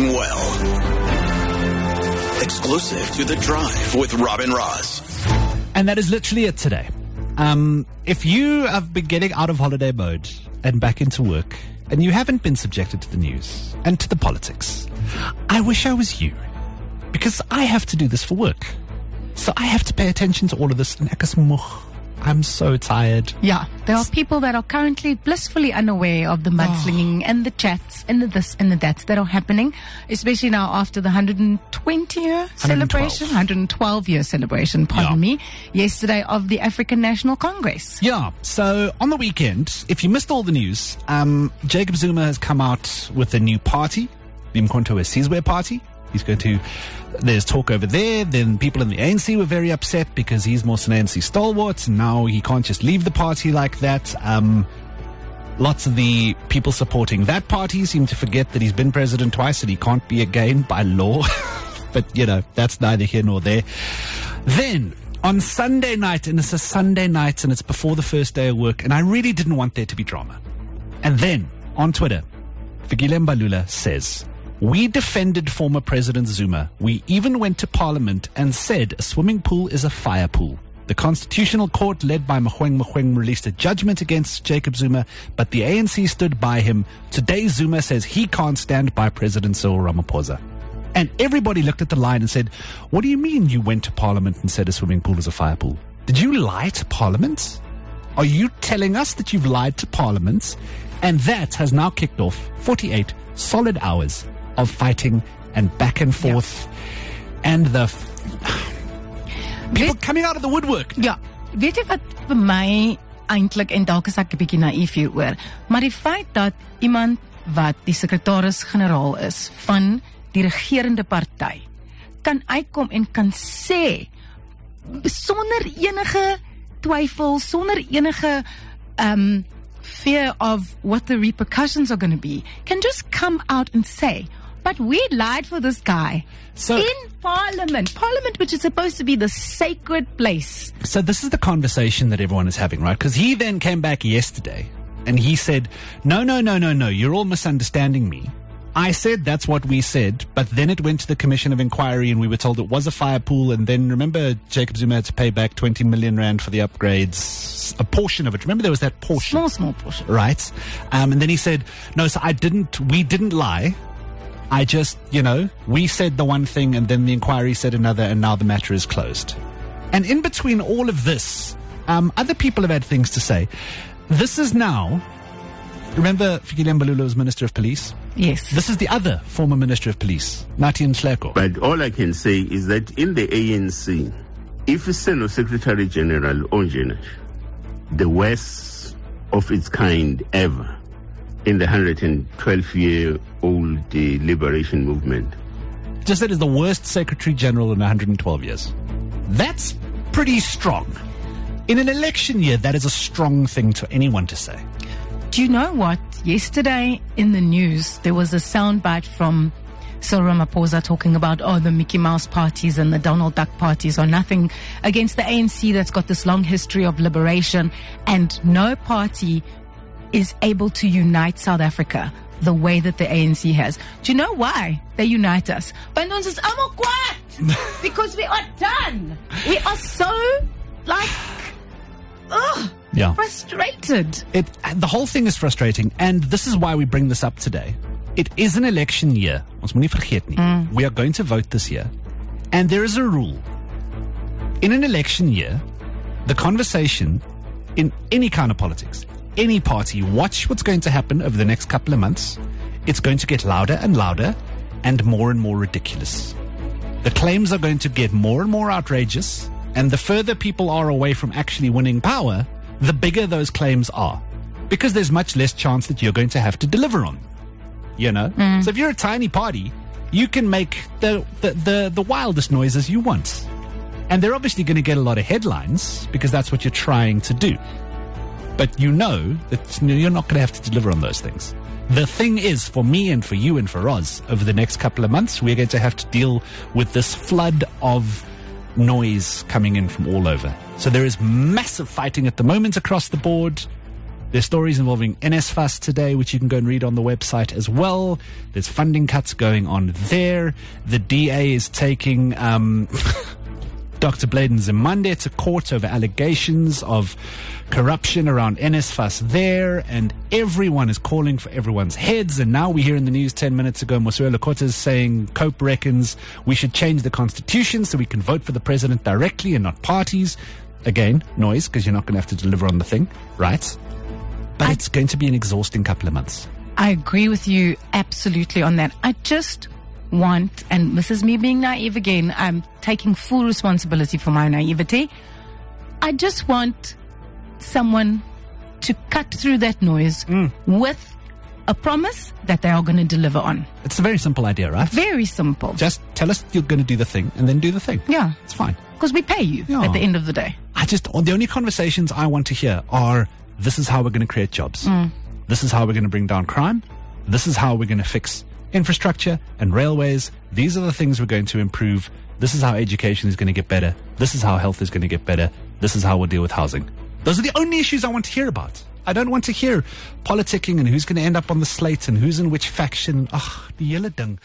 well. Exclusive to The Drive with Robin Ross. And that is literally it today. Um, if you have been getting out of holiday mode and back into work, and you haven't been subjected to the news and to the politics, I wish I was you. Because I have to do this for work. So I have to pay attention to all of this. And ek is. I'm so tired. Yeah, there are people that are currently blissfully unaware of the mudslinging and the chats and the this and the that that are happening, especially now after the 120 year celebration, 112 year celebration, pardon Yeah. me, yesterday of the African National Congress. Yeah. So on the weekend, if you missed all the news, um, Jacob Zuma has come out with a new party, the Mkonto Sizwe party. He's going to. There's talk over there. Then people in the ANC were very upset because he's more an ANC stalwart. Now he can't just leave the party like that. Um, lots of the people supporting that party seem to forget that he's been president twice and he can't be again by law. but you know that's neither here nor there. Then on Sunday night, and it's a Sunday night, and it's before the first day of work, and I really didn't want there to be drama. And then on Twitter, Fikile Mbalula says, We defended former President Zuma. We even went to Parliament and said a swimming pool is a fire pool. The Constitutional Court, led by Mogoeng Mogoeng, released a judgment against Jacob Zuma, but the ANC stood by him. Today, Zuma says he can't stand by President Cyril Ramaphosa. And everybody looked at the line and said, What do you mean you went to Parliament and said a swimming pool is a fire pool? Did you lie to Parliament? Are you telling us that you've lied to Parliament? And that has now kicked off 48 solid hours of fighting and back and forth. And the people Weet- coming out of the woodwork. Ja, weet jy wat vir my eintlik en dalk is ek 'n bietjie naïef hieroor, maar die feit dat iemand wat die sekretaris-generaal is van die regerende party kan uitkom en kan sê sonder enige twyfel, sonder enige um fear of what the repercussions are going to be, can just come out and say, but we lied for this guy. So- in Parliament, Parliament, which is supposed to be the sacred place. So this is the conversation that everyone is having, right? Because he then came back yesterday and he said, no, no, no, no, no, you're all misunderstanding me. I said that's what we said, but then it went to the Commission of Inquiry and we were told it was a fire pool. And then remember, Jacob Zuma had to pay back 20 million rand for the upgrades, a portion of it. Remember, there was that portion Small, small portion. right? Um, and then he said, "No, so I didn't. We didn't lie. I just, you know, we said the one thing, and then the inquiry said another, and now the matter is closed." And in between all of this, um, other people have had things to say. This is now. Remember, Fikile Mbalula was Minister of Police. Yes. This is the other former Minister of Police, Nathi Nhleko. But all I can say is that in the ANC, if Seno Secretary General Onjenach, the worst of its kind ever in the 112 year old uh, liberation movement, Just said is the worst Secretary General in 112 years. That's pretty strong. In an election year, that is a strong thing to anyone to say. Do you know what? Yesterday in the news, there was a soundbite from Cyril Ramaphosa talking about, oh, the Mickey Mouse parties and the Donald Duck parties are nothing against the ANC that's got this long history of liberation. And no party is able to unite South Africa the way that the ANC has. Do you know why they unite us? Want ons is almal kwaad because we are done. We are so like, ugh, Yeah. frustrated. It, the whole thing is frustrating, and this is why we bring this up today. It is an election year. Ons moet vergeet nie. Mm. We are going to vote this year. And there is a rule. In an election year, the conversation in any kind of politics, any party, watch what's going to happen over the next couple of months. It's going to get louder and louder and more and more ridiculous. The claims are going to get more and more outrageous, and the further people are away from actually winning power, the bigger those claims are. Because there's much less chance that you're going to have to deliver on. You know? Mm. So if you're a tiny party, you can make the, the, the, the wildest noises you want. And they're obviously going to get a lot of headlines because that's what you're trying to do. But you know that you're not going to have to deliver on those things. The thing is, for me and for you and for Oz, over the next couple of months, we're going to have to deal with this flood of noise coming in from all over. So there is massive fighting at the moment across the board. There's stories involving NSFAS today, which you can go and read on the website as well. There's funding cuts going on there. The DA is taking um, Dr. bladen's Blade Nzimande to court over allegations of corruption around NSFAS there, and everyone is calling for everyone's heads. And now we hear in the news 10 minutes ago, Mosiuoa Lekota is saying Cope reckons we should change the constitution so we can vote for the president directly and not parties. Again, noise, because you're not going to have to deliver on the thing, right? But I- it's going to be an exhausting couple of months. I agree with you absolutely on that. I just want, and this is me being naive again, I'm taking full responsibility for my naivety. I just want someone to cut through that noise mm. with a promise that they are going to deliver on. It's a very simple idea, right? Very simple. Just tell us you're going to do the thing and then do the thing. Yeah. It's fine. Because we pay you Yeah. at the end of the day. I just, the only conversations I want to hear are this is how we're going to create jobs. Mm. This is how we're going to bring down crime. This is how we're going to fix infrastructure and railways. These are the things we're going to improve. This is how education is going to get better. This is how health is going to get better. This is how we'll deal with housing. Those are the only issues I want to hear about. I don't want to hear politicking and who's going to end up on the slate and who's in which faction. Ugh, die hele ding.